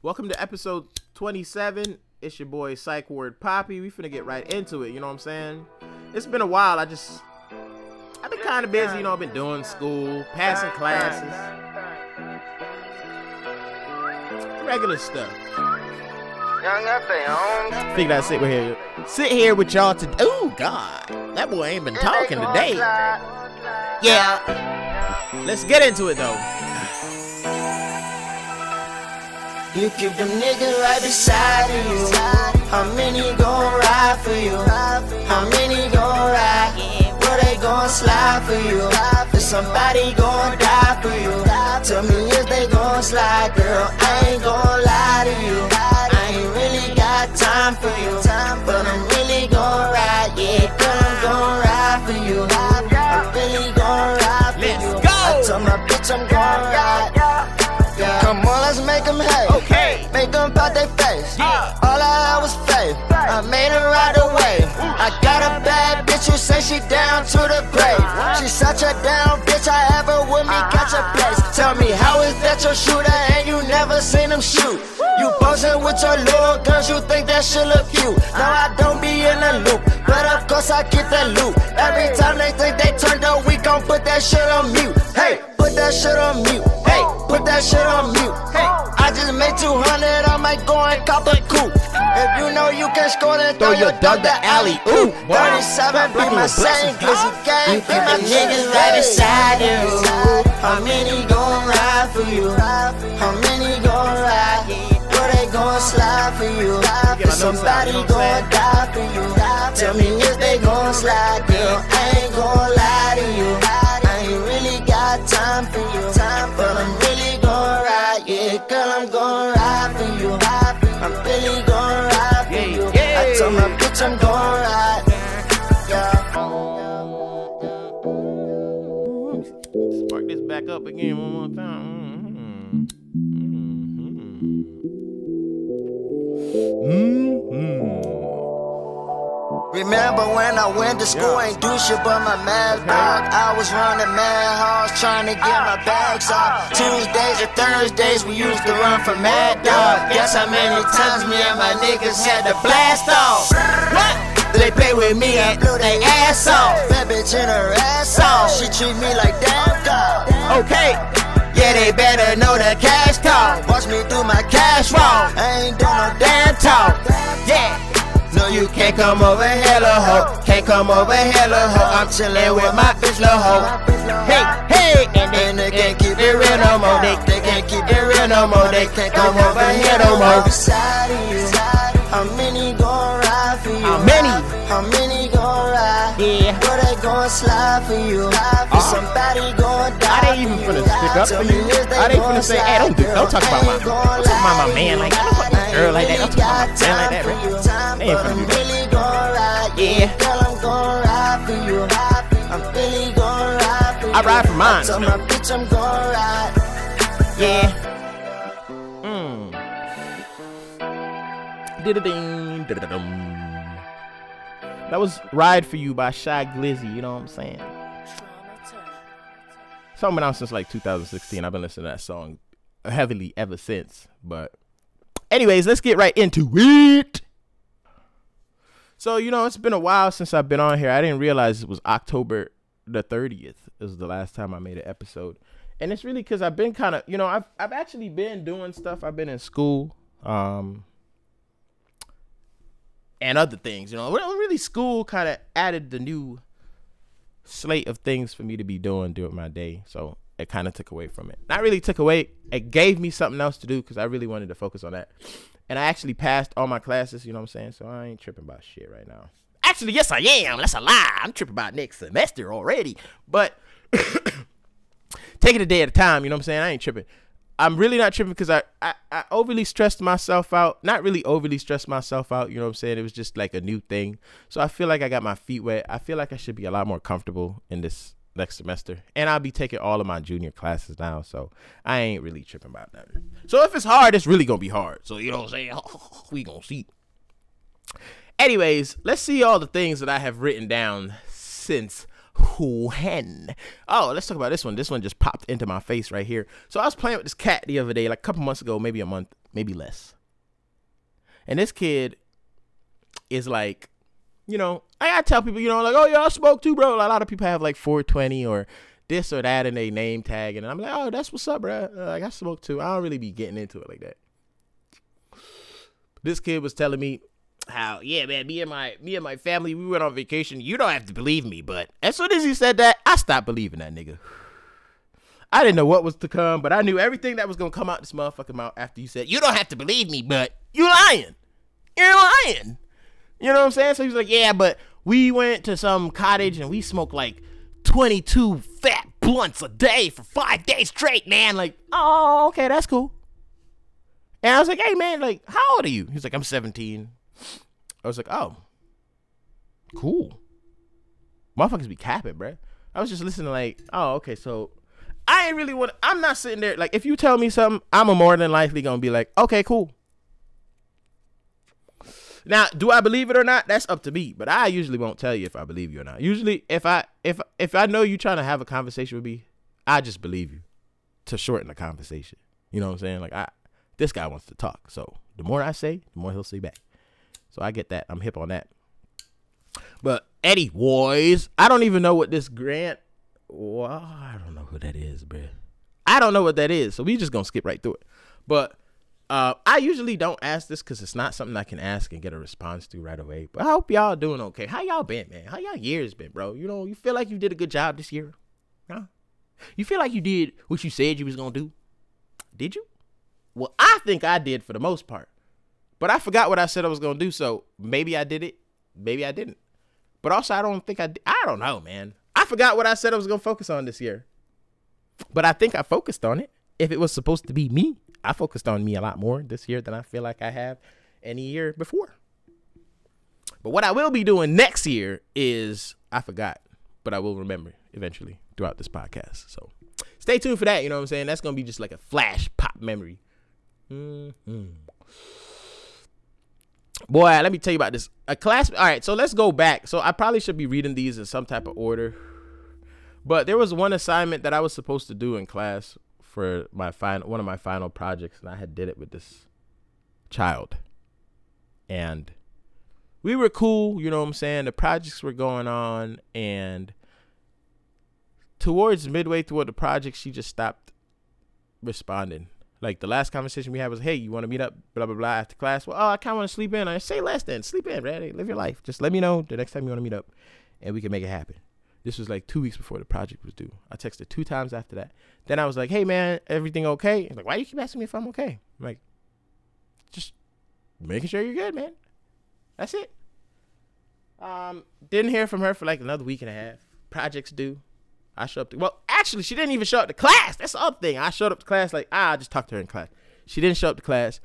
Welcome to episode 27. It's your boy Psych Ward Poppy. We finna get right into it, you know what I'm saying? It's been a while. I just I've been kind of busy, you know, I've been doing school, passing classes. Regular stuff. Figured I'd sit here, sit here with y'all to. Oh God, that boy ain't been talking today. Yeah, let's get into it though. You keep them niggas right beside you. How many gon' ride for you? How many gon' ride? Where they gon' slide for you? Is somebody gon' die for you? Tell me if they gon' slide, girl. I ain't gon' lie to you. I ain't really got time for you, but I'm really gon' ride. Yeah, girl, I'm gon' ride for you. I'm really gon' ride for you. I told my bitch I'm gon' ride. Yeah. Come on, let's make them hate. Okay. Make them pop their face. Yeah. All I had was faith. I made it right away. I got a bad bitch who say she down to the grave. She's such a down bitch. I have her with me, catch a place. Tell me, how is that your shooter and you never seen him shoot? You posing with your little girls, you think that shit look cute. Now I don't be in the loop, but of course I get that loot. Every time they think they turned up, we gon' put that shit on mute. Hey, put that shit on mute. Hey, put that shit on mute. Hey, I just made 200, I might go and cop a coupe. If you know you can score, then throw your dog the alley. Ooh, 37, be my same glizzy gang. Be my niggas right beside you. How many gon' ride for you? How many gon' ride? Where they gon' slide for you? If somebody gon' die for you? Tell me if they gon' slide, girl. I ain't gon' lie again one more time. Mm-hmm. Mm-hmm. Remember when I went to school, ain't do shit but my math dog. I was running mad halls trying to get my bags off. Tuesdays or Thursdays, we used to run for Mad Dog. Guess how many times me and my niggas had to blast off. What? They play with me and blew they ass off. That bitch in her ass off. She treat me like damn dog. Okay. Yeah, they better know the cash talk. Watch me do my cash walk. I ain't do no damn talk. Yeah. No, you can't come over here, lil' hoe. Can't come over here, lil' hoe. I'm chillin' with my bitch, lil' hoe. Hey, hey, and they, and they can't keep it real no more. They, they can't keep it real no more. They can't come over here no more. For you? How many? How many gon' ride? Yeah. Where they gon' slide for you? Is somebody gon' die I ain't even for finna stick up for you. if they I ain't gon' finna say, hey, don't do, don't talk about my, I ain't gon' don't talk about my man like that. Don't talk about my girl like that. Don't talk about my man like that, right? They for ain't finna do but that. I'm really gon' ride. Yeah. Girl, I'm gon' ride for you. I'm really gon' ride for you. I ride for mine, I told my bitch I'm gon' ride. Yeah. Mm. Did-a-ding, did-a-dum. That was Ride For You by Shy Glizzy, you know what I'm saying? Song been out since like 2016. I've been listening to that song heavily ever since. But anyways, let's get right into it. So, you know, it's been a while since I've been on here. I didn't realize it was October the 30th. Is the last time I made an episode. And it's really cuz I've been kind of, you know, I've I've actually been doing stuff. I've been in school. Um and other things, you know. Really school kind of added the new slate of things for me to be doing during my day. So it kind of took away from it. Not really took away. It gave me something else to do because I really wanted to focus on that. And I actually passed all my classes. You know what I'm saying? So I ain't tripping about shit right now. Actually, yes, I am. That's a lie. I'm tripping about next semester already. But taking it a day at a time. You know what I'm saying? I ain't tripping. I'm really not tripping because I, I, I overly stressed myself out. Not really overly stressed myself out. You know what I'm saying? It was just like a new thing. So I feel like I got my feet wet. I feel like I should be a lot more comfortable in this next semester. And I'll be taking all of my junior classes now. So I ain't really tripping about that. So if it's hard, it's really going to be hard. So you know what I'm saying? we going to see. Anyways, let's see all the things that I have written down since when. Oh, let's talk about this one. This one just popped into my face right here. So I was playing with this cat the other day, like a couple months ago, maybe a month, maybe less. And this kid is like, you know, I gotta tell people, you know, like, oh yeah, I smoke too, bro. A lot of people have like 420 or this or that in their name tag, and I'm like, oh, that's what's up, bro. Like I smoke too. I don't really be getting into it like that. This kid was telling me how, yeah, man, me and my me and my family, we went on vacation. You don't have to believe me, but as soon as he said that, I stopped believing that nigga. I didn't know what was to come, but I knew everything that was gonna come out this motherfucking mouth after you said, You don't have to believe me, but you lying. You're lying. You know what I'm saying? So he was like, Yeah, but we went to some cottage and we smoked like 22 fat blunts a day for five days straight, man. Like, oh, okay, that's cool. And I was like, hey, man, like, how old are you? He's like, I'm 17. I was like, oh, cool. Motherfuckers be capping, bruh. I was just listening, like, oh, okay, so I ain't really want. I'm not sitting there like if you tell me something, I'm a more than likely gonna be like, okay, cool. Now, do I believe it or not? That's up to me. But I usually won't tell you if I believe you or not. Usually, if I if if I know you trying to have a conversation with me, I just believe you to shorten the conversation. You know what I'm saying? Like I, this guy wants to talk. So the more I say, the more he'll say back. So I get that. I'm hip on that. But Eddie boys, I don't even know what this Grant. Well, I don't know who that is, bro. I don't know what that is. So we just gonna skip right through it. But uh, I usually don't ask this because it's not something I can ask and get a response to right away. But I hope y'all doing okay. How y'all been, man? How y'all years been, bro? You know, you feel like you did a good job this year? Huh? You feel like you did what you said you was gonna do? Did you? Well, I think I did for the most part. But I forgot what I said I was gonna do, so maybe I did it, maybe I didn't. But also, I don't think I. Did. I don't know, man. I forgot what I said I was gonna focus on this year. But I think I focused on it. If it was supposed to be me, I focused on me a lot more this year than I feel like I have any year before. But what I will be doing next year is I forgot, but I will remember eventually throughout this podcast. So stay tuned for that. You know what I'm saying? That's gonna be just like a flash pop memory. Mm-hmm. Boy, let me tell you about this. A class. All right, so let's go back. So I probably should be reading these in some type of order. But there was one assignment that I was supposed to do in class for my final one of my final projects, and I had did it with this child, and we were cool. You know what I'm saying? The projects were going on, and towards midway through the project, she just stopped responding. Like the last conversation we had was, "Hey, you want to meet up?" Blah blah blah after class. Well, oh, I kind of want to sleep in. I say less then. Sleep in, man. Live your life. Just let me know the next time you want to meet up, and we can make it happen. This was like two weeks before the project was due. I texted two times after that. Then I was like, "Hey man, everything okay?" He's like, "Why do you keep asking me if I'm okay?" I'm like, "Just making sure you're good, man. That's it." Um, didn't hear from her for like another week and a half. Projects due. I showed up to well, actually, she didn't even show up to class. That's the other thing. I showed up to class like ah, I just talked to her in class. She didn't show up to class.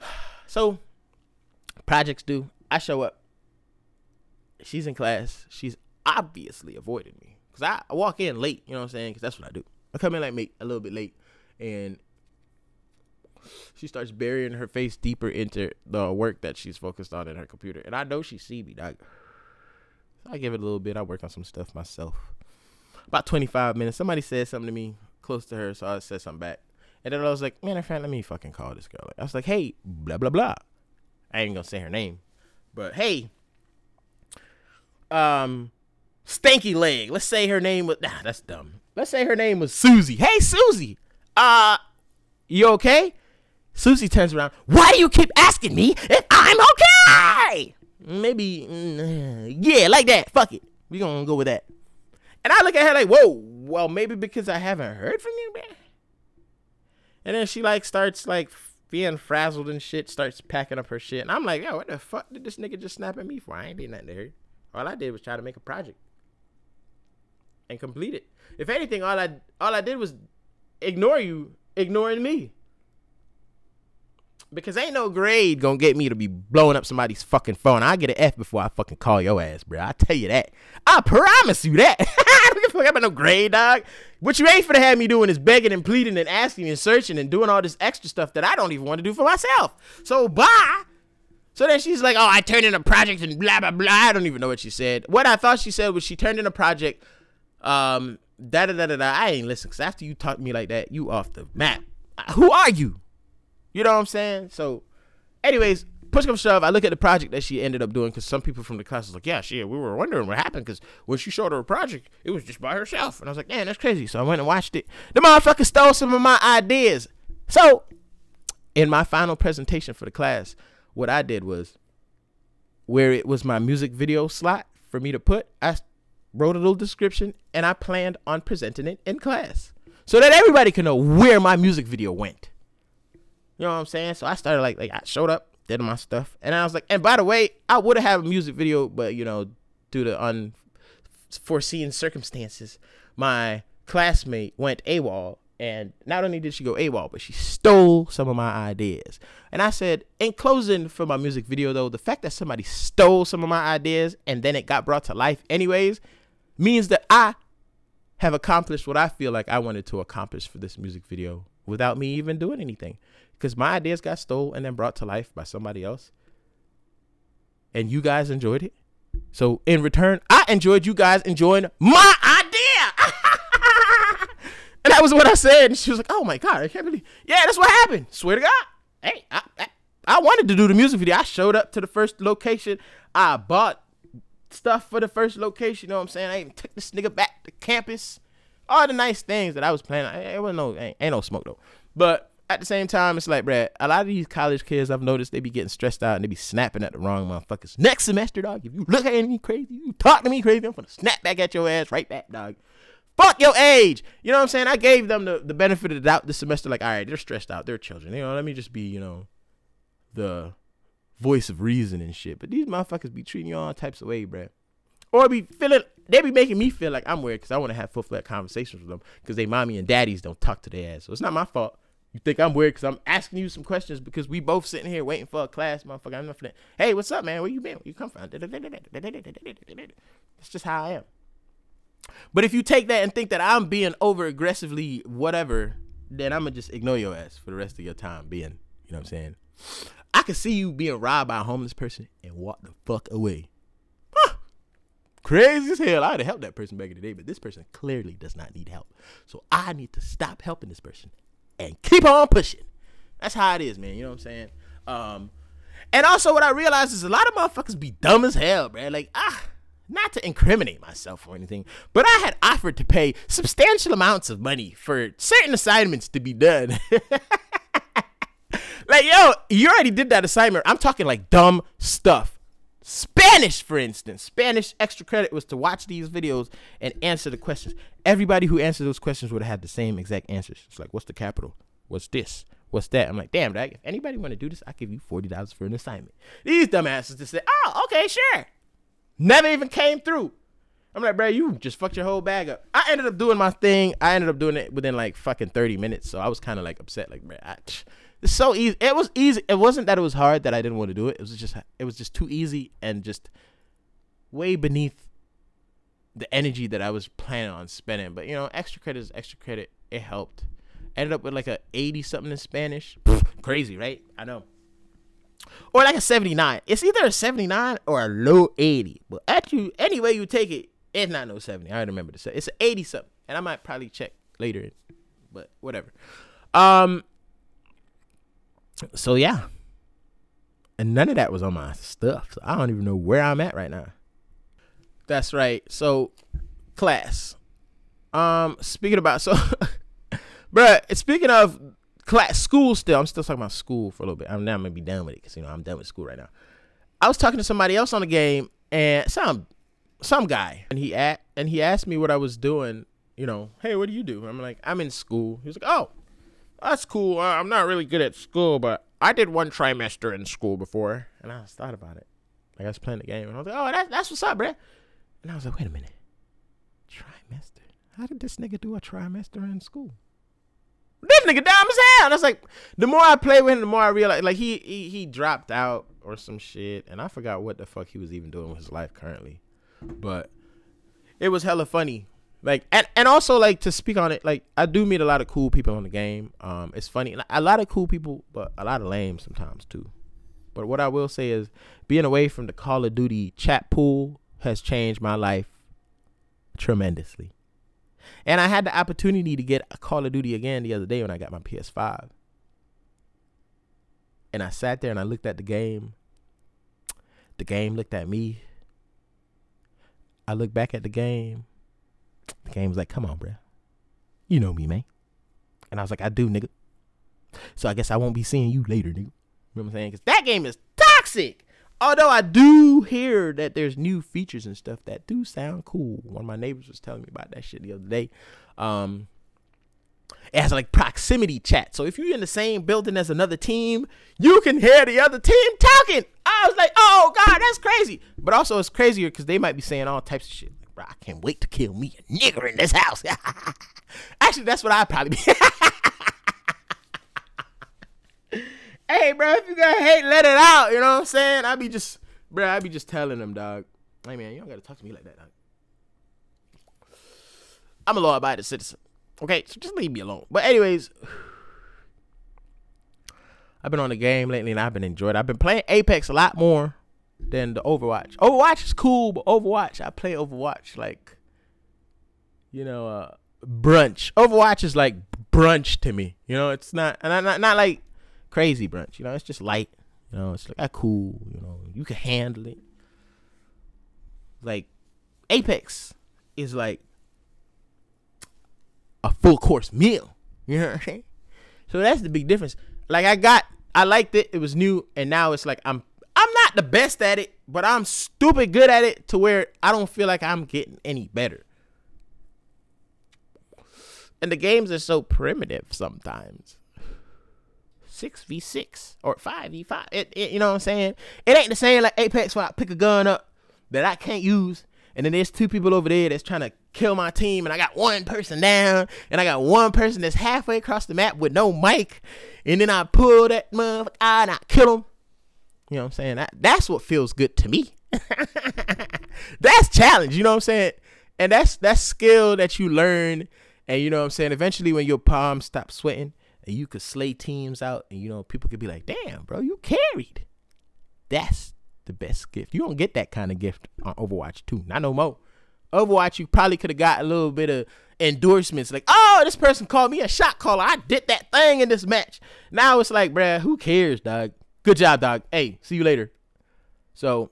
So projects due. I show up. She's in class. She's obviously avoiding me because I, I walk in late. You know what I'm saying? Because that's what I do. I come in like me a little bit late, and she starts burying her face deeper into the work that she's focused on in her computer. And I know she see me, dog. I give it a little bit. I work on some stuff myself. About 25 minutes, somebody said something to me close to her, so I said something back. And then I was like, man, fact, let me fucking call this girl. I was like, hey, blah, blah, blah. I ain't gonna say her name. But hey, um, stanky leg. Let's say her name was nah, that's dumb. Let's say her name was Susie. Hey Susie. Uh you okay? Susie turns around. Why do you keep asking me if I'm okay? Maybe mm, yeah, like that. Fuck it. We gonna go with that. And I look at her like, whoa, well, maybe because I haven't heard from you, man. And then she like starts like being frazzled and shit, starts packing up her shit. And I'm like, yo, what the fuck did this nigga just snap at me for? I ain't did nothing to her. All I did was try to make a project and complete it. If anything, all I all I did was ignore you, ignoring me. Because ain't no grade gonna get me to be blowing up somebody's fucking phone. I get an F before I fucking call your ass, bro. I tell you that. I promise you that. I don't give a fuck about no grade, dog. What you ain't finna have me doing is begging and pleading and asking and searching and doing all this extra stuff that I don't even want to do for myself. So bye. So then she's like, "Oh, I turned in a project and blah blah blah." I don't even know what she said. What I thought she said was she turned in a project um, da da da da da. I ain't listen. Cause after you talk to me like that, you off the map. Who are you? You know what I'm saying? So, anyways, push come shove, I look at the project that she ended up doing because some people from the class was like, yeah, she, we were wondering what happened because when she showed her project, it was just by herself. And I was like, man, that's crazy. So I went and watched it. The motherfucker stole some of my ideas. So, in my final presentation for the class, what I did was where it was my music video slot for me to put, I wrote a little description and I planned on presenting it in class so that everybody can know where my music video went. You know what I'm saying? So I started like like I showed up, did my stuff, and I was like, and by the way, I would have had a music video, but you know, due to unforeseen circumstances, my classmate went AWOL and not only did she go AWOL, but she stole some of my ideas. And I said, in closing for my music video, though, the fact that somebody stole some of my ideas and then it got brought to life, anyways, means that I have accomplished what I feel like I wanted to accomplish for this music video without me even doing anything. Because my ideas got stole and then brought to life by somebody else. And you guys enjoyed it. So in return, I enjoyed you guys enjoying my idea. And that was what I said. And she was like, "Oh my god, I can't believe." Yeah, that's what happened. Swear to God. Hey, I, I, I wanted to do the music video. I showed up to the first location. I bought stuff for the first location. You know what I'm saying? I even took this nigga back to campus. All the nice things that I was planning. It wasn't no ain't, ain't no smoke though. But at the same time, it's like, Brad, a lot of these college kids I've noticed they be getting stressed out and they be snapping at the wrong motherfuckers. Next semester, dog, if you look at me crazy, you talk to me crazy, I'm gonna snap back at your ass right back, dog. Fuck your age. You know what I'm saying? I gave them the, the benefit of the doubt this semester. Like, all right, they're stressed out. They're children. You know, let me just be, you know, the voice of reason and shit. But these motherfuckers be treating you all types of way, bruh. Or be feeling, they be making me feel like I'm weird because I want to have full flat conversations with them because they mommy and daddies don't talk to their ass. So it's not my fault. You think I'm weird because I'm asking you some questions because we both sitting here waiting for a class, motherfucker. I'm not feeling, hey, what's up, man? Where you been? Where you come from? That's just how I am. But if you take that and think that I'm being over aggressively whatever, then I'm gonna just ignore your ass for the rest of your time being, you know what I'm saying? I could see you being robbed by a homeless person and walk the fuck away. Huh. Crazy as hell. I'd have helped that person back in the day, but this person clearly does not need help. So I need to stop helping this person and keep on pushing. That's how it is, man. You know what I'm saying? Um, and also what I realized is a lot of motherfuckers be dumb as hell, man. Like, ah, not to incriminate myself or anything, but I had offered to pay substantial amounts of money for certain assignments to be done. like, yo, you already did that assignment. I'm talking like dumb stuff. Spanish, for instance. Spanish extra credit was to watch these videos and answer the questions. Everybody who answered those questions would have had the same exact answers. It's like, what's the capital? What's this? What's that? I'm like, damn, dog, if anybody want to do this, I'll give you $40 for an assignment. These dumbasses just say, oh, okay, sure. Never even came through. I'm like, bro, you just fucked your whole bag up. I ended up doing my thing. I ended up doing it within like fucking 30 minutes. So I was kind of like upset. Like, bro, I, it's so easy. It was easy. It wasn't that it was hard that I didn't want to do it. It was just, it was just too easy and just way beneath the energy that I was planning on spending. But you know, extra credit is extra credit. It helped. Ended up with like a 80 something in Spanish. Crazy, right? I know or like a 79. It's either a 79 or a low 80. But actually, any way you take it, it's not no 70. I remember this. It's an 80 something. And I might probably check later, but whatever. Um. So yeah. And none of that was on my stuff. So I don't even know where I'm at right now. That's right. So class. Um speaking about so bruh, speaking of class, school still. I'm still talking about school for a little bit. I'm now gonna be done with it because you know I'm done with school right now. I was talking to somebody else on the game and some some guy and he at and he asked me what I was doing. You know, hey, what do you do? I'm like, I'm in school. He was like, oh, that's cool. Uh, I'm not really good at school, but I did one trimester in school before, and I thought about it. Like I was playing the game, and I was like, oh, that, that's what's up, bro. And I was like, wait a minute, trimester? How did this nigga do a trimester in school? this nigga dumb as hell. And I was like, the more I play with him, the more I realize like he, he he dropped out or some shit, and I forgot what the fuck he was even doing with his life currently. But it was hella funny. Like and, and also like to speak on it, like I do meet a lot of cool people on the game. Um, it's funny, a lot of cool people, but a lot of lame sometimes too. But what I will say is, being away from the Call of Duty chat pool has changed my life tremendously. And I had the opportunity to get a Call of Duty again the other day when I got my PS5. and I sat there and I looked at the game. The game looked at me. I looked back at the game. The game was like, "Come on, bro. You know me, man." And I was like, "I do, nigga." So I guess I won't be seeing you later, nigga. You know what I'm saying? Because that game is toxic. Although I do hear that there's new features and stuff that do sound cool. One of my neighbors was telling me about that shit the other day. Um, it has like proximity chat. So if you're in the same building as another team, you can hear the other team talking. I was like, oh God, that's crazy. But also it's crazier because they might be saying all types of shit. I can't wait to kill me a nigger in this house. Actually, that's what I'd probably be. hey, bro, if you got hate, let it out. You know what I'm saying? I'd be just, bro, I'd be just telling them, dog. Hey, man, you don't gotta talk to me like that, dog. I'm a law-abiding citizen. Okay, so just leave me alone. But anyways, I've been on the game lately and I've been enjoying. It. I've been playing Apex a lot more than the Overwatch. Overwatch is cool, but Overwatch, I play Overwatch like, you know, uh, brunch. Overwatch is like brunch to me. You know, it's not, and not not like crazy brunch. You know, it's just light. You know, it's like a cool. You know, you can handle it. Like Apex is like a full course meal. You know what I'm saying? So that's the big difference. Like I got, I liked it. It was new, and now it's like I'm not the best at it, but I'm stupid good at it to where I don't feel like I'm getting any better. And the games are so primitive sometimes. 6v6 or 5v5. It, it, you know what I'm saying? It ain't the same like Apex where I pick a gun up that I can't use. And then there's two people over there that's trying to kill my team. And I got one person down. And I got one person that's halfway across the map with no mic. And then I pull that motherfucker out and I kill him. You know what I'm saying? That, that's what feels good to me. that's challenge. You know what I'm saying? And that's that's skill that you learn. And you know what I'm saying? Eventually when your palms stop sweating and you could slay teams out and you know people could be like, damn, bro, you carried. That's the best gift. You don't get that kind of gift on Overwatch 2. Not no more. Overwatch, you probably could have got a little bit of endorsements like, oh, this person called me a shot caller. I did that thing in this match. Now it's like, bruh, who cares, dog? Good job, dog. Hey, see you later. So,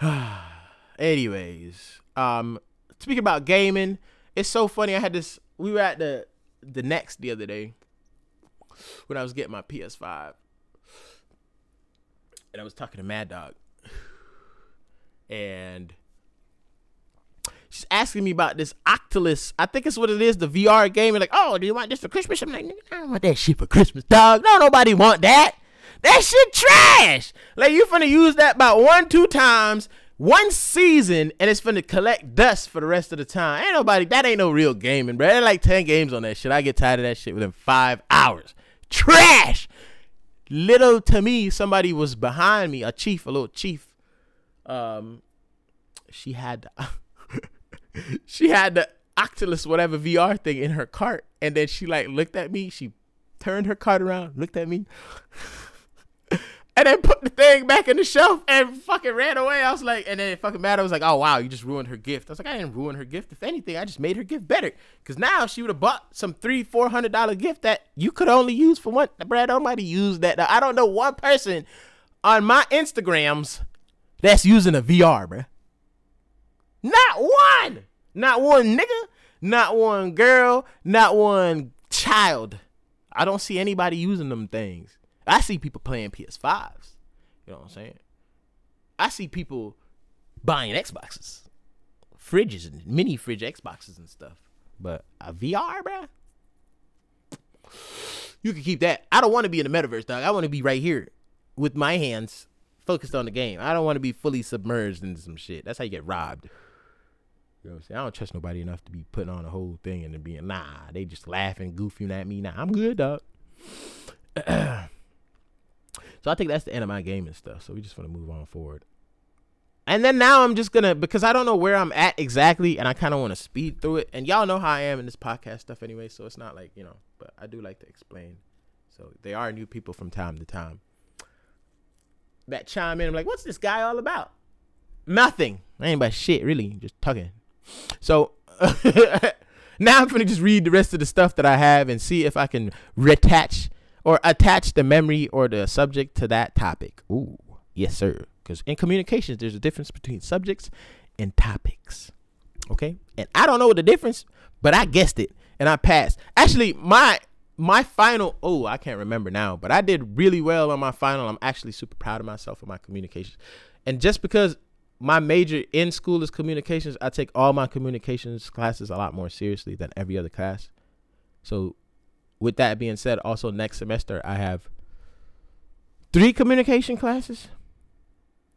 anyways, um, speaking about gaming, it's so funny. I had this. We were at the the next the other day when I was getting my PS5, and I was talking to Mad Dog, and she's asking me about this Oculus. I think it's what it is, the VR game. And like, oh, do you want this for Christmas? I'm like, I don't want that shit for Christmas, dog. No, nobody want that. That shit trash. Like you finna use that about one, two times, one season, and it's finna collect dust for the rest of the time. Ain't nobody. That ain't no real gaming, bro. There like ten games on that shit. I get tired of that shit within five hours. Trash. Little to me, somebody was behind me, a chief, a little chief. Um, she had. she had the Oculus whatever VR thing in her cart, and then she like looked at me. She turned her cart around, looked at me, and then put the thing back in the shelf and fucking ran away. I was like, and then fucking mad. I was like, oh wow, you just ruined her gift. I was like, I didn't ruin her gift. If anything, I just made her gift better. Cause now she would have bought some three, four hundred dollar gift that you could only use for one. Brad, nobody use that. I don't know one person on my Instagrams that's using a VR, bruh. Not one. Not one nigga. Not one girl. Not one child. I don't see anybody using them things. I see people playing PS5s. You know what I'm saying? I see people buying Xboxes, fridges and mini fridge Xboxes and stuff. But a VR, bruh? You can keep that. I don't want to be in the metaverse, dog. I want to be right here with my hands focused on the game. I don't want to be fully submerged into some shit. That's how you get robbed. You know what I'm saying? I don't trust nobody enough to be putting on a whole thing and then being nah. They just laughing, goofing at me. Nah, I'm good, dog. so I think that's the end of my gaming stuff. So we just want to move on forward. And then now I'm just gonna because I don't know where I'm at exactly, and I kind of want to speed through it. And y'all know how I am in this podcast stuff anyway, so it's not like you know. But I do like to explain. So there are new people from time to time that chime in. I'm like, what's this guy all about? Nothing. I ain't about shit, really. Just talking. So now I'm gonna just read the rest of the stuff that I have and see if I can reattach or attach the memory or the subject to that topic. Ooh, yes, sir. Because in communications, there's a difference between subjects and topics. Okay, and I don't know the difference, but I guessed it and I passed. Actually, my my final. Oh, I can't remember now, but I did really well on my final. I'm actually super proud of myself for my communications, and just because my major in school is communications, I take all my communications classes a lot more seriously than every other class. So, with that being said, also next semester I have three communication classes.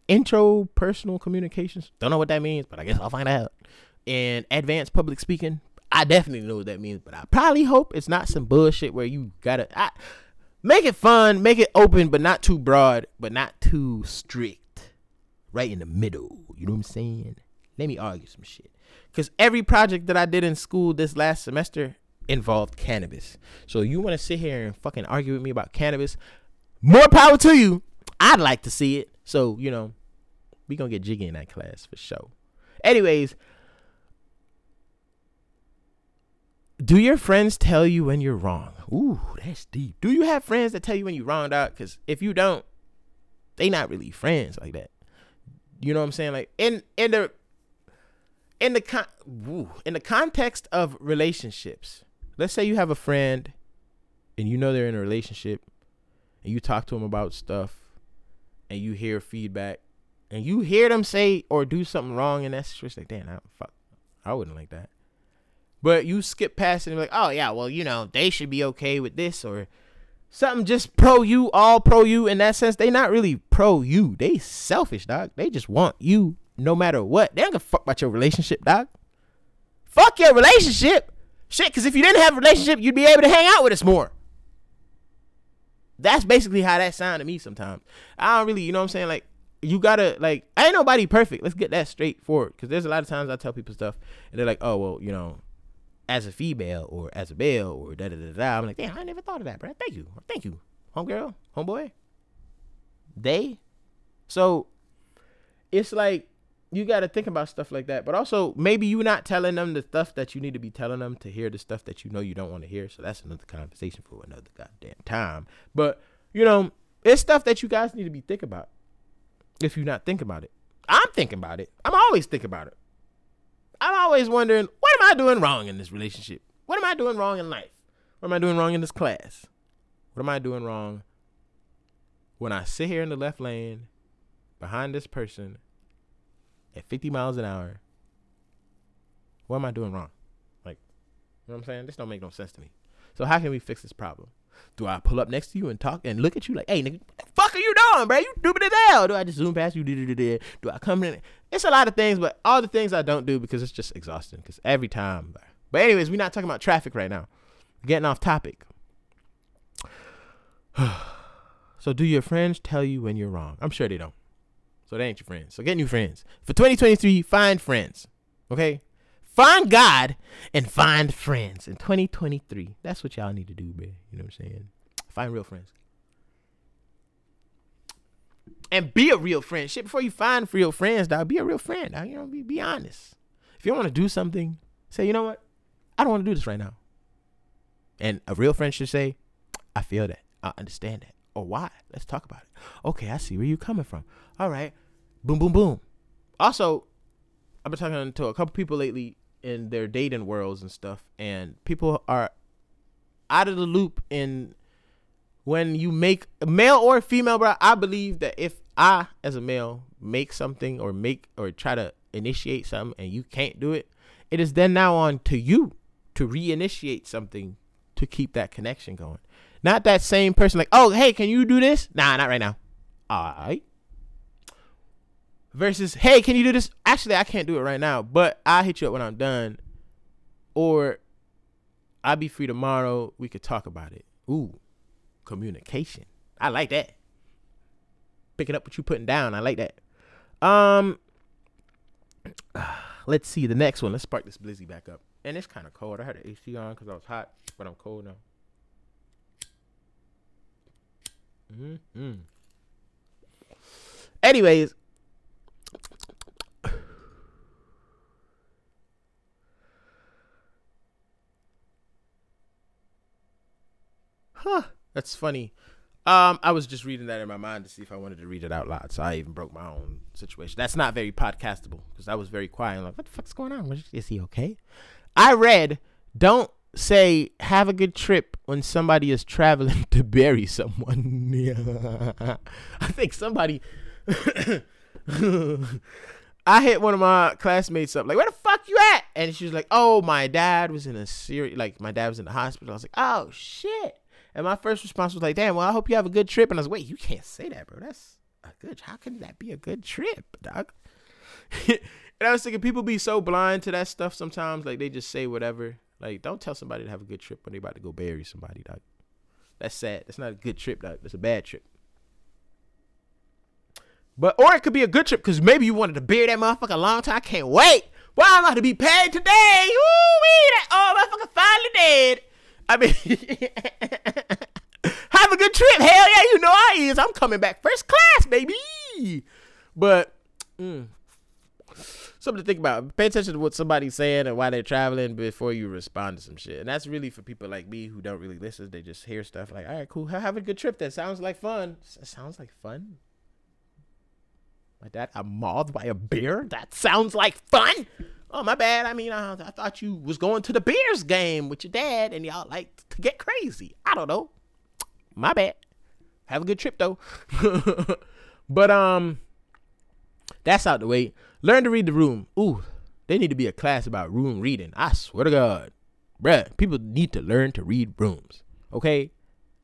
Intro personal communications. Don't know what that means, but I guess I'll find out. And advanced public speaking. I definitely know what that means, but I probably hope it's not some bullshit where you gotta I, make it fun, make it open, but not too broad, but not too strict right in the middle. You know what I'm saying? Let me argue some shit. Because every project that I did in school this last semester involved cannabis. So you want to sit here and fucking argue with me about cannabis? More power to you. I'd like to see it. So, you know, we to get jiggy in that class for sure. Anyways, do your friends tell you when you're wrong? Ooh, that's deep. Do you have friends that tell you when you're wrong, dog? Because if you don't, they not really friends like that. You know what I'm saying? Like in in the in the con- woo, in the context of relationships. Let's say you have a friend and you know they're in a relationship and you talk to them about stuff and you hear feedback and you hear them say or do something wrong and that's just like damn I, fuck I wouldn't like that. But you skip past it and be like, oh yeah, well, you know, they should be okay with this or something just pro you, all pro you in that sense. They not really pro you. They selfish, dog. They just want you no matter what. They don't give a fuck about your relationship, dog. Fuck your relationship. Shit, because if you didn't have a relationship, you'd be able to hang out with us more. That's basically how that sounded to me sometimes. I don't really, you know what I'm saying? Like, you gotta, like, ain't nobody perfect. Let's get that straight forward. Because there's a lot of times I tell people stuff, and they're like, oh, well, you know, as a female or as a male or da da da da. I'm like, damn, I never thought of that, bro. Thank you, thank you, homegirl, homeboy. They, so it's like you got to think about stuff like that. But also, maybe you're not telling them the stuff that you need to be telling them to hear the stuff that you know you don't want to hear. So that's another conversation for another goddamn time. But you know, it's stuff that you guys need to be thinking about. If you're not thinking about it, I'm thinking about it. I'm always thinking about it. I'm always wondering, am I doing wrong in this relationship? What am I doing wrong in life? What am I doing wrong in this class? What am I doing wrong when I sit here in the left lane behind this person at 50 miles an hour? What am I doing wrong? Like, you know what I'm saying? This don't make no sense to me. So how can we fix this problem? Do I pull up next to you and talk and look at you like, hey, nigga, what the fuck are you doing, bro? You stupid as hell. Do I just zoom past you? Do I come in? It's a lot of things, but all the things I don't do because it's just exhausting. Because every time. But anyways, we're not talking about traffic right now. We're getting off topic. so do your friends tell you when you're wrong? I'm sure they don't. So they ain't your friends. So get new friends. For 2023, find friends. Okay? Find God and find friends in 2023. That's what y'all need to do, man. You know what I'm saying? Find real friends. And be a real friend. Shit, before you find real friends, dog, be a real friend. Dog. You know, be, be honest. If you want to do something, say, you know what? I don't want to do this right now. And a real friend should say, I feel that. I understand that. Or why? Let's talk about it. Okay, I see where you're coming from. All right. Boom, boom, boom. Also, I've been talking to a couple people lately in their dating worlds and stuff, and people are out of the loop in when you make male or female, bro. I believe that if I, as a male, make something or make or try to initiate something and you can't do it, it is then now on to you to reinitiate something to keep that connection going. Not that same person like, oh, hey, can you do this? Nah, not right now. All right versus hey can you do this actually i can't do it right now but i'll hit you up when i'm done or i'll be free tomorrow we could talk about it ooh communication. I like that. Picking up what you putting down i like that. Um let's see the next one. Let's spark this blizzy back up. And it's kind of cold. I had the ac on because i was hot but i'm cold now. Mm-hmm. anyways. Huh, That's funny. Um, I was just reading that in my mind to see if I wanted to read it out loud. So I even broke my own situation. That's not very podcastable because I was very quiet. I'm like, what the fuck's going on? Is he okay? I read, don't say have a good trip when somebody is traveling to bury someone. I think somebody I hit one of my classmates up like, "Where the fuck you at?" And she was like, "Oh, my dad was in a serious like my dad was in the hospital." I was like, "Oh shit." And my first response was like, "Damn, well, I hope you have a good trip." And I was like, "Wait, you can't say that, bro. That's a good. How can that be a good trip, dog?" and I was thinking people be so blind to that stuff sometimes, like they just say whatever. Like, don't tell somebody to have a good trip when they about to go bury somebody, dog. That's sad. That's not a good trip, dog. That's a bad trip. But or it could be a good trip because maybe you wanted to bury that motherfucker a long time. I can't wait. Well, I'm about to be paid today. Ooh, that oh motherfucker finally dead. I mean, have a good trip. Hell yeah, you know I is. I'm coming back first class, baby. But mm, something to think about. Pay attention to what somebody's saying and why they're traveling before you respond to some shit. And that's really for people like me who don't really listen. They just hear stuff like, "All right, cool. Have a good trip. That sounds like fun. That sounds like fun." My dad got mauled by a bear? That sounds like fun. Oh, my bad. I mean, I, I thought you was going to the Bears game with your dad and y'all like to get crazy. I don't know. My bad. Have a good trip though. but um that's out the way. Learn to read the room. Ooh, they need to be a class about room reading. I swear to God. Bruh, people need to learn to read rooms. Okay?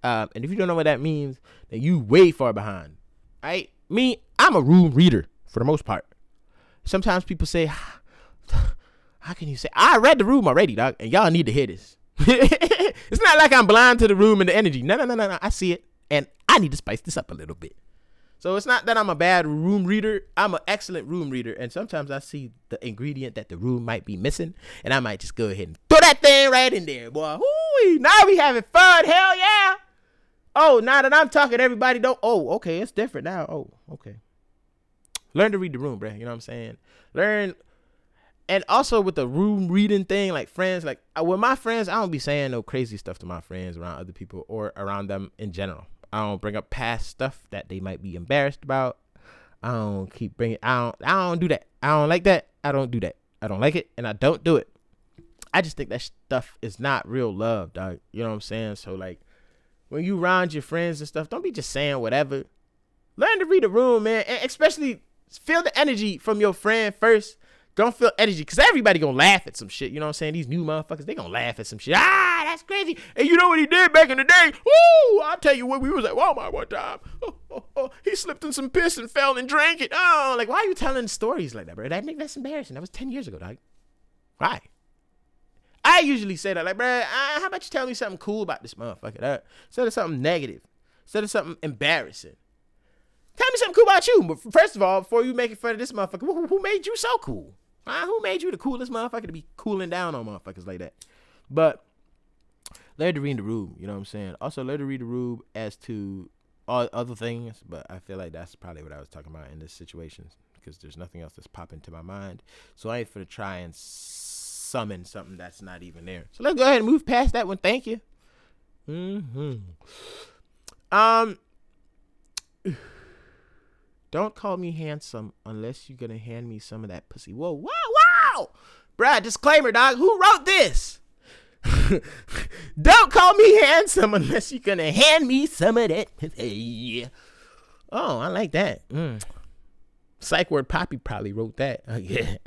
Um, and if you don't know what that means, then you way far behind. Right? Me, I'm a room reader for the most part. Sometimes people say, "How can you say?" I read the room already, dog, and y'all need to hear this. it's not like I'm blind to the room and the energy. No, no, no, no, no. I see it, and I need to spice this up a little bit. So it's not that I'm a bad room reader. I'm an excellent room reader, and sometimes I see the ingredient that the room might be missing, and I might just go ahead and throw that thing right in there, boy. Ooh, now we having fun. Hell yeah! Oh, now that I'm talking, everybody don't. Oh, okay, it's different now. Oh, okay. Learn to read the room, bro. You know what I'm saying? Learn. And also with the room reading thing, like friends, like uh, with my friends, I don't be saying no crazy stuff to my friends around other people or around them in general. I don't bring up past stuff that they might be embarrassed about. I don't keep bringing. I don't. I don't do that. I don't like that. I don't do that. I don't like it, and I don't do it. I just think that stuff is not real love, dog. You know what I'm saying? So like, when you round your friends and stuff, don't be just saying whatever. Learn to read the room, man. And especially feel the energy from your friend first. Don't feel energy, cause everybody gonna laugh at some shit. You know what I'm saying? These new motherfuckers, they gonna laugh at some shit. Ah, that's crazy. And you know what he did back in the day? Woo! I'll tell you what, we was at Walmart one time. Oh, oh, oh. He slipped in some piss and fell and drank it. Oh, like why are you telling stories like that, bro? That that's embarrassing. That was ten years ago, dog. Why? I usually say that, like, bro, uh, how about you tell me something cool about this motherfucker? Uh, instead of something negative, instead of something embarrassing. Tell me something cool about you. But first of all, before you making fun of this motherfucker, who made you so cool? Huh? Who made you the coolest motherfucker to be cooling down on motherfuckers like that? But learn to read the room. You know what I'm saying? Also, learn to read the room as to all other things. But I feel like that's probably what I was talking about in this situation because there's nothing else that's popping to my mind. So I ain't for to try and summon something that's not even there. So let's go ahead and move past that one. Thank you. Hmm. Um. Don't call me handsome unless you're gonna hand me some of that pussy. Whoa, wow, wow! Bruh, disclaimer, dog. Who wrote this? Don't call me handsome unless you're gonna hand me some of that pussy. Oh, I like that. Mm. Psych Ward Poppy probably wrote that. Oh, yeah.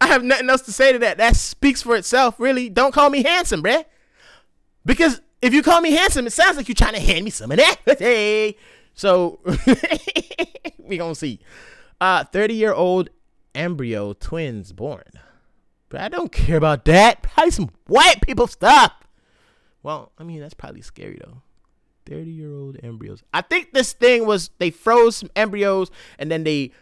I have nothing else to say to that. That speaks for itself, really. Don't call me handsome, bruh. Because if you call me handsome, it sounds like you're trying to hand me some of that. hey. So we gonna see. Uh 30 year old embryo twins born. But I don't care about that. Probably some white people stuff. Well, I mean that's probably scary though. 30 year old embryos. I think this thing was they froze some embryos and then they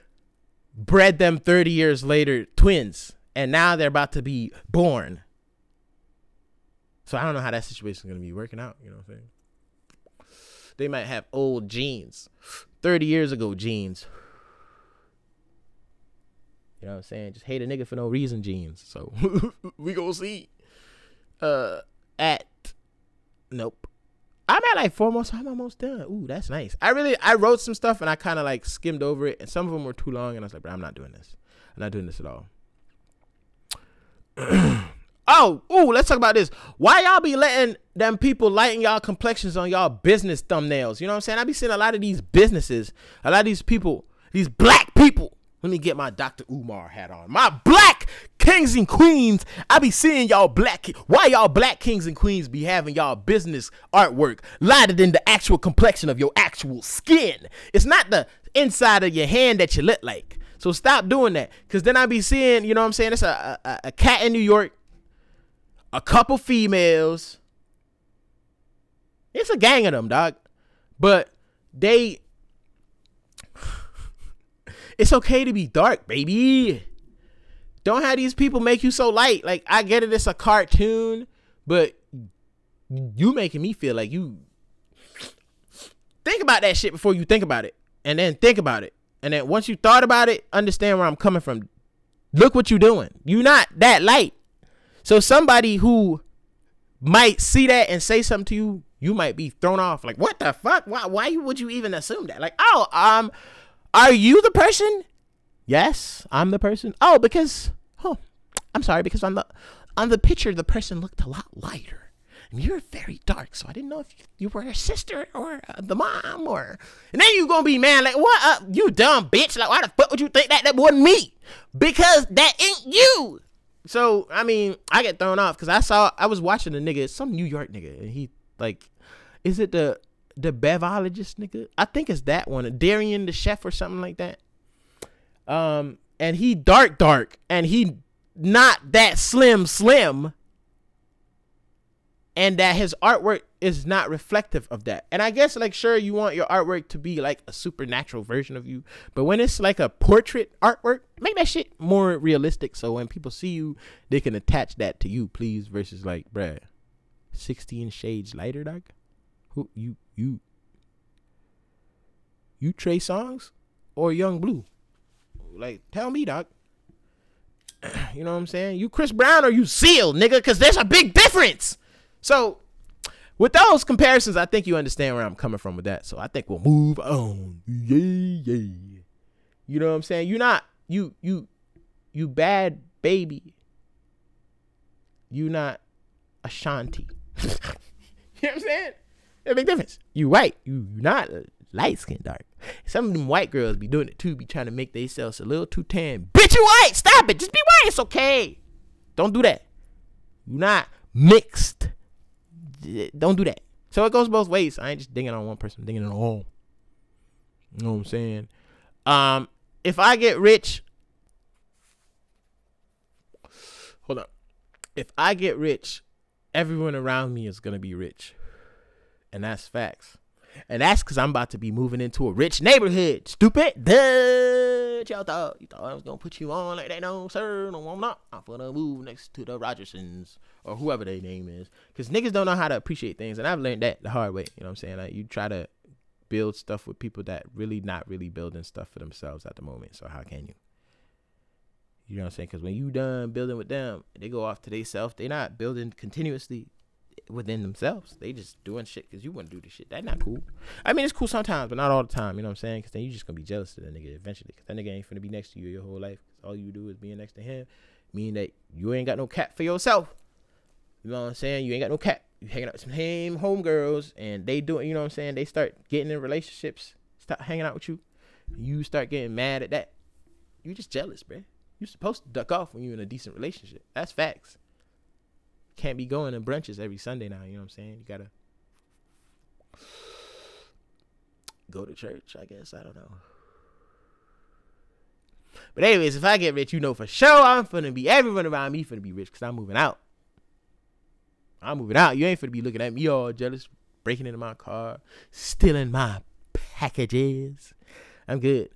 bred them 30 years later, twins. And now they're about to be born. So I don't know how that situation is going to be working out. You know what I'm saying? They might have old genes, 30 years ago genes. You know what I'm saying? Just hate a nigga for no reason genes. So we gonna see. uh at nope. I'm at like four more, so I'm almost done. Ooh, that's nice. I really I wrote some stuff and I kind of like skimmed over it, and some of them were too long, and I was like, bro, I'm not doing this. I'm not doing this at all. oh, ooh, let's talk about this. Why y'all be letting them people lighten y'all complexions on y'all business thumbnails? You know what I'm saying? I be seeing a lot of these businesses, a lot of these people, these black people. Let me get my Dr. Umar hat on. My black kings and queens. I be seeing y'all black. Why y'all black kings and queens be having y'all business artwork lighted in the actual complexion of your actual skin? It's not the inside of your hand that you look like. So stop doing that. Cause then I be seeing, you know what I'm saying? It's a, a, a cat in New York, a couple females. It's a gang of them, dog. But they it's okay to be dark, baby. Don't have these people make you so light. Like I get it, it's a cartoon, but you making me feel like you think about that shit before you think about it, and then think about it, and then once you thought about it, understand where I'm coming from. Look what you're doing. You're not that light. So somebody who might see that and say something to you, you might be thrown off. Like, what the fuck? Why? Why would you even assume that? Like, oh, um, are you the person? Yes, I'm the person. Oh, because oh, I'm sorry because on the on the picture the person looked a lot lighter, and you're very dark. So I didn't know if you were a sister or uh, the mom or. And then you gonna be mad like, what? Uh, you dumb bitch! Like, why the fuck would you think that that wasn't me? Because that ain't you. So I mean, I get thrown off because I saw I was watching a nigga, some New York nigga, and he like, is it the the bevologist nigga. I think it's that one, Darian the chef or something like that. Um, and he dark dark, and he not that slim slim, and that his artwork is not reflective of that. And I guess like sure you want your artwork to be like a supernatural version of you, but when it's like a portrait artwork, make that shit more realistic. So when people see you, they can attach that to you, please. Versus like, bruh, sixteen shades lighter, dog. Who you you you Trey Songz or Yung Bleu? Like, tell me, doc. you know what I'm saying? You Chris Brown or you Seal, nigga? Because there's a big difference. So, with those comparisons, I think you understand where I'm coming from with that. So I think we'll move on. Yeah, yeah. You know what I'm saying? You're not you you you bad baby. You not Ashanti. you know what I'm saying? There's make difference. You white. You not light skin dark. Some of them white girls be doing it too, be trying to make themselves a little too tan. Bitch, you white. Stop it. Just be white. It's okay. Don't do that. You not mixed. Don't do that. So it goes both ways. I ain't just dinging on one person, I'm dinging on all. You know what I'm saying? Um, if I get rich, hold up. If I get rich, everyone around me is gonna be rich and that's facts. And that's because I'm about to be moving into a rich neighborhood. Stupid. Duh. Y'all thought you thought I was gonna put you on like that? No, sir. No, I'm not. I'm gonna move next to the Rogersons or whoever their name is. Cause niggas don't know how to appreciate things, and I've learned that the hard way. You know what I'm saying? Like you try to build stuff with people that really not really building stuff for themselves at the moment. So how can you? You know what I'm saying? Because when you done building with them, they go off to themselves. They not building continuously within themselves. They just doing shit because you want to do the shit. That not cool. I mean, it's cool sometimes, but not all the time. You know what I'm saying? Because then you just gonna be jealous of that nigga eventually. Because that nigga ain't finna be next to you your whole life. Because all you do is being next to him, meaning that you ain't got no cat for yourself. You know what I'm saying? You ain't got no cat. You hanging out with some home homegirls, and they doing. You know what I'm saying? They start getting in relationships, Stop hanging out with you. You start getting mad at that. You just jealous, bruh. You're supposed to duck off when you're in a decent relationship. That's facts can't be going to brunches every Sunday now. You know what I'm saying? You gotta go to church. I guess I don't know. But anyways, if I get rich, you know for sure I'm gonna be everyone around me gonna be rich because I'm moving out. I'm moving out. You ain't gonna be looking at me all jealous, breaking into my car, stealing my packages. I'm good.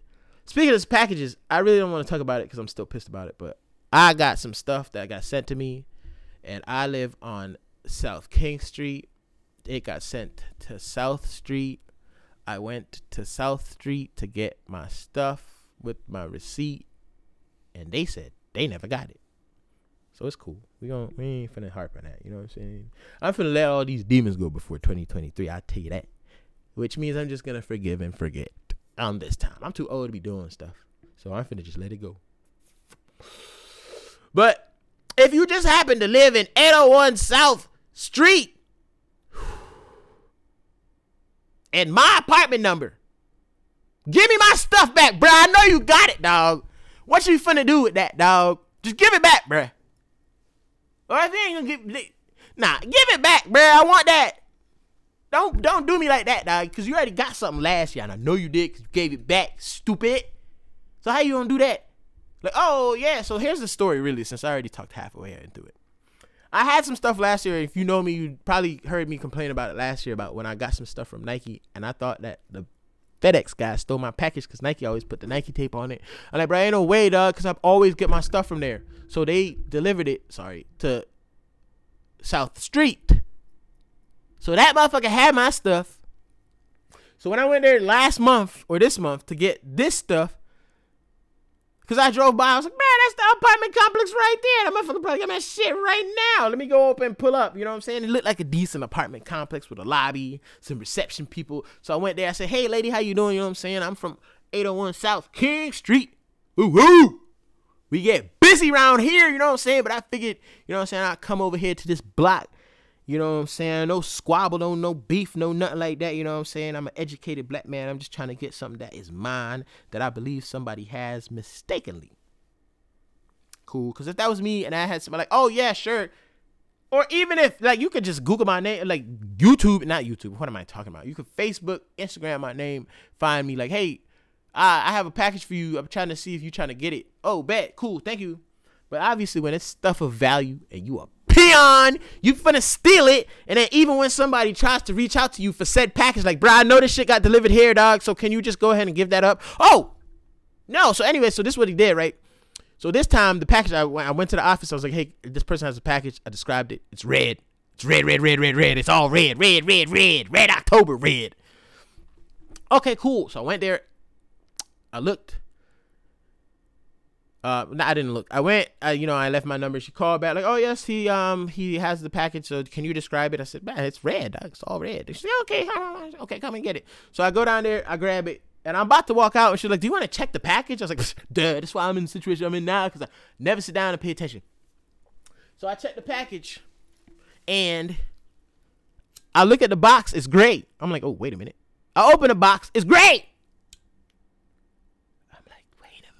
Speaking of packages, I really don't want to talk about it because I'm still pissed about it. But I got some stuff that got sent to me and I live on South King Street. It got sent to South Street. I went to South Street to get my stuff with my receipt, and they said they never got it. So it's cool. We gon' we ain't finna harp on that. You know what I'm saying? I'm finna let all these demons go before 2023. I tell you that. Which means I'm just gonna forgive and forget on this time. I'm too old to be doing stuff, so I'm finna just let it go. But if you just happen to live in 801 South Street and my apartment number, give me my stuff back, bruh. I know you got it, dog. What you finna do with that, dog? Just give it back, bruh. Or if you ain't gonna give, nah, give it back, bruh. I want that. Don't don't do me like that, dog. Cause you already got something last year, and I know you did. Cause you gave it back, stupid. So how you gonna do that? Like, oh yeah. So here's the story, really. Since I already talked halfway into it, I had some stuff last year. If you know me, you probably heard me complain about it last year about when I got some stuff from Nike, and I thought that the FedEx guy stole my package because Nike always put the Nike tape on it. I'm like, bro, ain't no way, dog, because I always get my stuff from there. So they delivered it, sorry, to South Street. So that motherfucker had my stuff. So when I went there last month or this month to get this stuff, because I drove by, I was like, man, that's the apartment complex right there. That motherfucker probably got my shit right now. Let me go up and pull up. You know what I'm saying? It looked like a decent apartment complex with a lobby, some reception people. So I went there. I said, hey, lady, how you doing? You know what I'm saying? I'm from 801 South King Street. Woo woo. We get busy around here, you know what I'm saying? But I figured, you know what I'm saying? I'd come over here to this block you know what I'm saying? No squabble, no no beef, no nothing like that. You know what I'm saying? I'm an educated black man. I'm just trying to get something that is mine that I believe somebody has mistakenly. Cool. Cause if that was me and I had somebody like, oh yeah, sure. Or even if like you could just Google my name, like YouTube, not YouTube. What am I talking about? You could Facebook, Instagram my name, find me like, hey, I, I have a package for you. I'm trying to see if you're trying to get it. Oh, bet, cool, thank you. But obviously, when it's stuff of value and you are peon. You finna steal it. And then even when somebody tries to reach out to you for said package, like, bro, I know this shit got delivered here, dog. So can you just go ahead and give that up? Oh, no. So anyway, so this is what he did, right? So this time the package, I, I went to the office. I was like, hey, this person has a package. I described it. It's red. It's red, red, red, red, red. It's all red, red, red, red, red October red. Okay, cool. So I went there. I looked. Uh, no, I didn't look. I went. You know, I left my number. She called back like, "Oh yes, he um he has the package. So can you describe it?" I said, "Man, it's red. It's all red." she's like "Okay, okay, come and get it." So I go down there. I grab it, and I'm about to walk out, and she's like, "Do you want to check the package?" I was like, "Duh, that's why I'm in the situation I'm in now because I never sit down and pay attention." So I check the package, and I look at the box. It's great. I'm like, "Oh, wait a minute." I open the box. It's great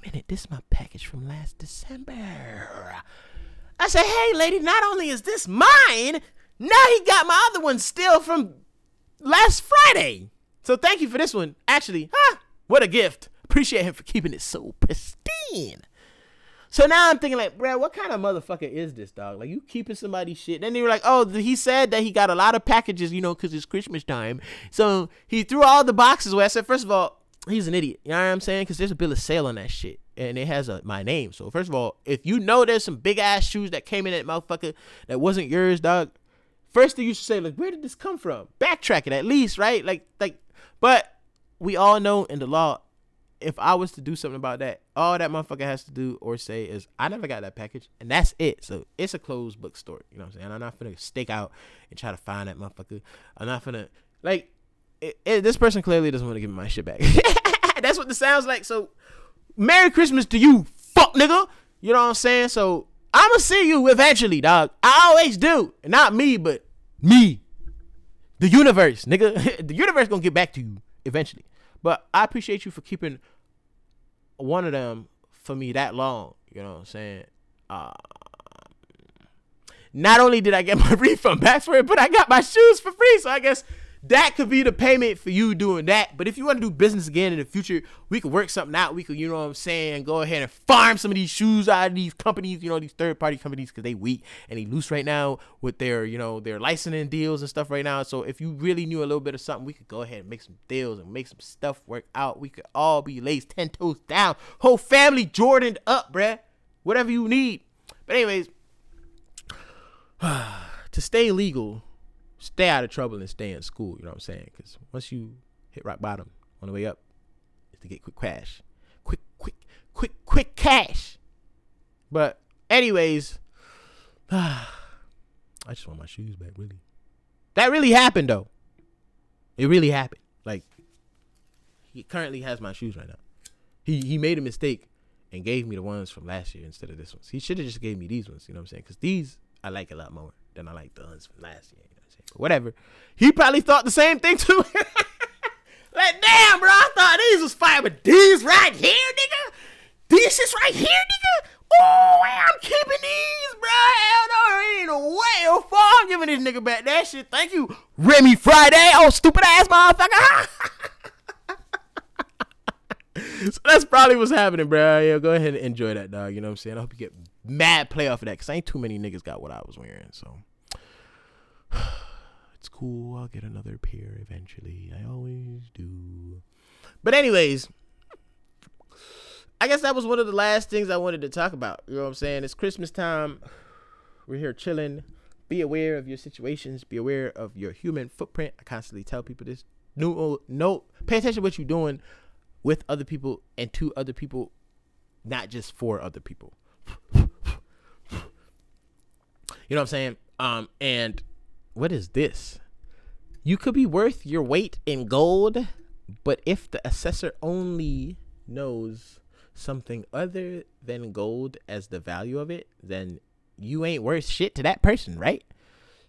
minute, this is my package from last December. I said, hey, lady, not only is this mine, now he got my other one still from last Friday. So thank you for this one. Actually, huh? What a gift. Appreciate him for keeping it so pristine. So now I'm thinking like, bro, what kind of motherfucker is this dog? Like you keeping somebody's shit. Then they were like, oh, he said that he got a lot of packages, you know, because it's Christmas time. So he threw all the boxes away. I said, first of all, he's an idiot. You know what I'm saying? Because there's a bill of sale on that shit, and it has a my name. So first of all, if you know there's some big ass shoes that came in that motherfucker that wasn't yours, dog. First thing you should say, like, where did this come from? Backtrack it at least, right? Like, like, but we all know in the law, if I was to do something about that, all that motherfucker has to do or say is, I never got that package, and that's it. So it's a closed book story. You know what I'm saying? I'm not gonna stake out and try to find that motherfucker. I'm not gonna like it, it, this person clearly doesn't want to give me my shit back. That's what this sounds like. So, Merry Christmas to you, fuck nigga. You know what I'm saying? So, I'ma see you eventually, dog. I always do. Not me, but me. The universe, nigga. the universe gonna get back to you eventually. But I appreciate you for keeping one of them for me that long. You know what I'm saying? Uh, not only did I get my refund back for it, but I got my shoes for free. So I guess that could be the payment for you doing that. But if you want to do business again in the future, we could work something out. We could, you know what I'm saying, go ahead and farm some of these shoes out of these companies, you know, these third party companies because they weak and they loose right now with their, you know, their licensing deals and stuff right now. So if you really knew a little bit of something, we could go ahead and make some deals and make some stuff work out. We could all be laced ten toes down, whole family Jordaned up, bruh. Whatever you need. But anyways, to stay legal stay out of trouble and stay in school. You know what I'm saying? Because once you hit rock bottom on the way up, is to get quick cash, quick, quick, quick, quick cash. But anyways, I just want my shoes back, really. That really happened though. It really happened. Like he currently has my shoes right now. He he made a mistake and gave me the ones from last year instead of this ones. He should have just gave me these ones, you know what I'm saying? Because these I like a lot more than I like the ones from last year. Whatever. He probably thought the same thing too. like, damn, bro, I thought these was fire, but these right here, nigga, these shits right here, nigga. Oh, I'm keeping these, bro. Hell no, there ain't no way. Oh, fuck, I'm giving this nigga back that shit. Thank you, Remy Friday. Oh, stupid ass motherfucker. so that's probably what's happening, bro. Yeah, go ahead and enjoy that, dog. You know what I'm saying? I hope you get mad play off of that because ain't too many niggas got what I was wearing. So cool. I'll get another pair eventually. I always do. But anyways, I guess that was one of the last things I wanted to talk about. You know what I'm saying? It's Christmas time. We're here chilling. Be aware of your situations. Be aware of your human footprint. I constantly tell people this. No, no. Pay attention to what you're doing with other people and to other people, not just for other people. You know what I'm saying? Um, and what is this? You could be worth your weight in gold, but if the assessor only knows something other than gold as the value of it, then you ain't worth shit to that person, right?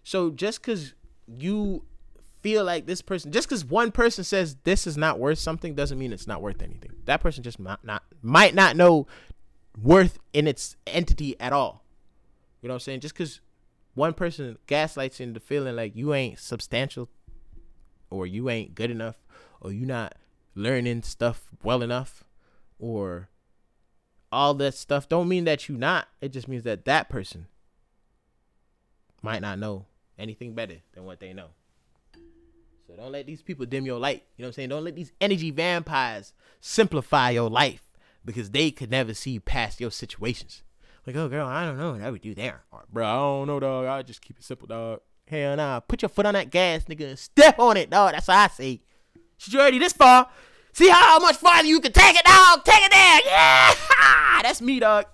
So just because you feel like this person, just because one person says this is not worth something, doesn't mean it's not worth anything. That person just might not might not know worth in its entity at all. You know what I'm saying? Just because one person gaslights into feeling like you ain't substantial, or you ain't good enough, or you not learning stuff well enough, or all that stuff don't mean that you not. It just means that that person might not know anything better than what they know. So don't let these people dim your light. You know what I'm saying? Don't let these energy vampires simplify your life because they could never see past your situations. Like, oh girl, I don't know I would do there. Or, bro, I don't know, dog. I just keep it simple, dog. Hell nah. Put your foot on that gas, nigga, step on it, dog. That's what I say. She's already this far. See how much farther you can take it, dog. Take it there. Yeah. That's me, dog.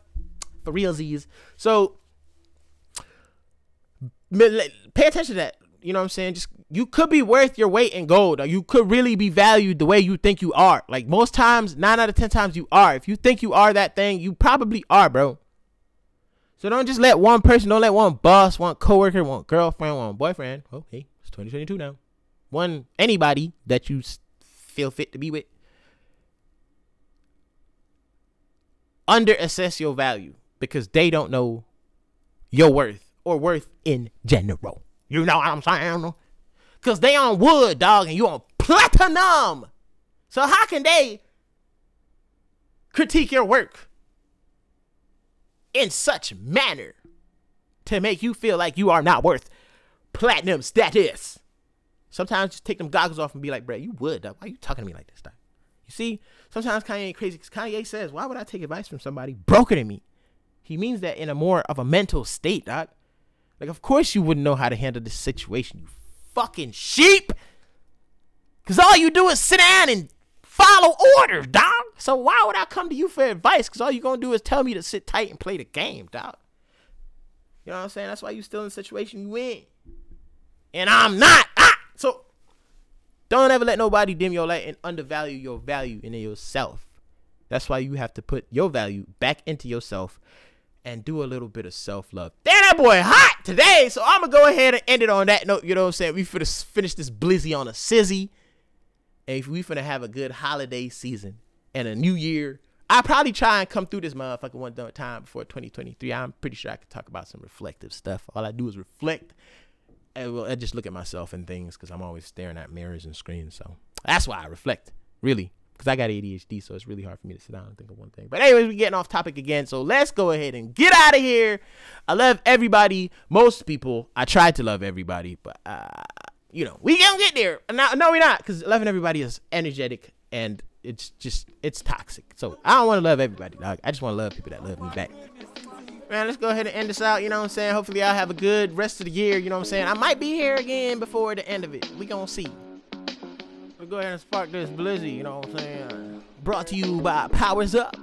For Z's. So pay attention to that. You know what I'm saying? Just you could be worth your weight in gold. Or you could really be valued the way you think you are. Like most times, nine out of ten times you are. If you think you are that thing, you probably are, bro. So don't just let one person, don't let one boss, one coworker, one girlfriend, one boyfriend. Oh, hey, it's 2022 now. One anybody that you feel fit to be with. Under assess your value because they don't know your worth or worth in general. You know what I'm saying? Cause they on wood, dog, and you on platinum. So how can they critique your work in such manner to make you feel like you are not worth platinum status? Sometimes just take them goggles off and be like, bro, you would. Why are you talking to me like this, dog? You see, sometimes Kanye ain't crazy because Kanye says, why would I take advice from somebody broken than me? He means that in a more of a mental state, dog. Like, of course you wouldn't know how to handle this situation, you fucking sheep. Cause all you do is sit down and follow orders, dog. So why would I come to you for advice? Cause all you're gonna do is tell me to sit tight and play the game, dog. You know what I'm saying? That's why you still in the situation you in. And I'm not. Ah! So don't ever let nobody dim your light and undervalue your value in yourself. That's why you have to put your value back into yourself and do a little bit of self love. Damn, that boy hot today. So I'm gonna go ahead and end it on that note. You know what I'm saying? We finna finish this blizzy on a sizzy. And we finna have a good holiday season and a new year, I probably try and come through this motherfucker one time before 2023. I'm pretty sure I could talk about some reflective stuff. All I do is reflect. And well, I just look at myself and things because I'm always staring at mirrors and screens. So that's why I reflect, really because I got ADHD, so it's really hard for me to sit down and think of one thing. But anyways, we're getting off topic again, so let's go ahead and get out of here. I love everybody, most people. I try to love everybody, but uh, you know, we gonna get there. No, no, we're not, because loving everybody is energetic and it's just it's toxic. So I don't want to love everybody, dog. I just want to love people that love me back. Man, let's go ahead and end this out. You know what I'm saying? Hopefully, I'll have a good rest of the year. You know what I'm saying? I might be here again before the end of it. We gonna see go ahead and spark this blizzy, you know what I'm saying? Brought to you by Powers Up.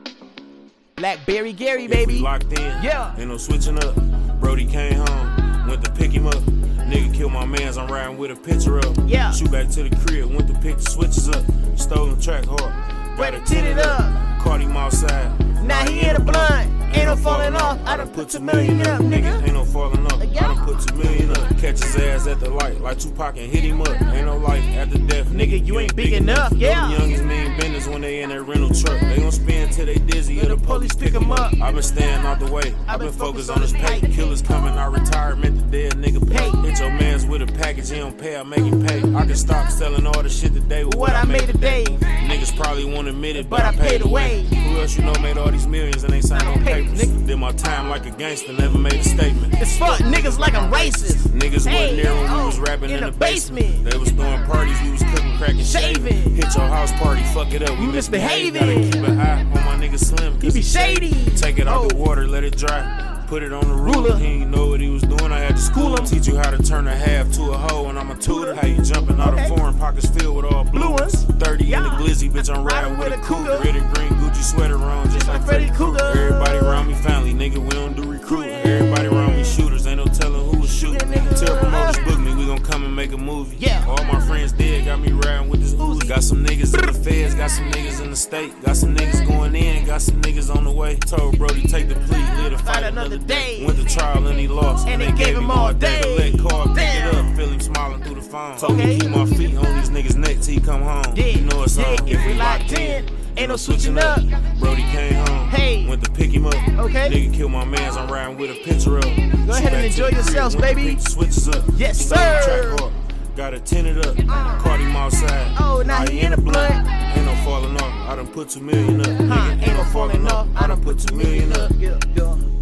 Blackberry Gary, baby. locked in. Yeah. Ain't no switching up. Brody came home, went to pick him up. Nigga killed my mans, I'm riding with a picture up. Yeah. Shoot back to the crib, went to pick the switches up. Stolen Trackhawk. Ready to tin it up. Caught him outside. Now he in the blunt. Ain't no falling off. I done put two million up, nigga. Falling. Yeah. I done put two million up. Catch his ass at the light like Tupac and hit him up. Ain't no life after death. Nigga, you ain't big enough, yeah. Them youngins mean business when they in that rental truck. They gon' spin till they dizzy or the police pick 'em up. i been staying out the way. i been focused on this pay. Killers coming out retirement, the dead nigga pay. Hit your mans with a package, he don't pay, I make him pay. I can stop selling all the shit today with What I made today. Niggas probably won't admit it, but, But I paid the way. Who else you know made all these millions and ain't signed no Paper, papers? nigga. Did my time like a gangster, never made a statement. It's fuck niggas like I'm racist. Niggas Hey, wasn't there when we oh, was rapping in, in the, the basement. basement. They was throwing parties, we was cooking, cracking, shaving. Shaving. Hit your house party, fuck it up, we You misbehaving. Gotta keep it high on my nigga Slim. He Cause be shady. Take it out the Oh. water, let it dry. Put it on the ruler. Ruler. He ain't know what he was doing. I had to school him. Teach you how to turn a half to a hoe, and I'm a tutor. How you jumping out Okay. of foreign pockets filled with all blue ones. ones. 30 in the glizzy, bitch. I'm riding with a cougar. Red and green Gucci sweater on, just like Freddy. Krueger. Everybody around me family, nigga. We don't do recruiting. Everybody around nigga. Tell promoters book me. We gon' come and make a movie. Yeah. All my friends dead. Got me riding with this Uzi. Got some niggas in the feds. Got some niggas in the state. Got some niggas going in. Got some niggas on the way. Told Brody take the plea. Live to fight another day. Went to trial and he lost. And they gave him all day. to let Carl pick it up. Feel him smiling through the phone. Told me keep my feet on these niggas' neck till he come home. Yeah, You know it's yeah, on. if we locked in, ain't no switching up. Brody came home. Hey. Went to pick him up. Okay. Nigga killed my mans. I'm riding with a picture him. Go ahead and enjoy yourselves, baby. Switches up. Yes, sir. Got it tinted up. Ah. Caught him outside. Oh, now he in the blunt. Ain't no falling off. I done put two million up. Huh, Nigga, ain't no falling off. I done put two million up. Yeah, yeah.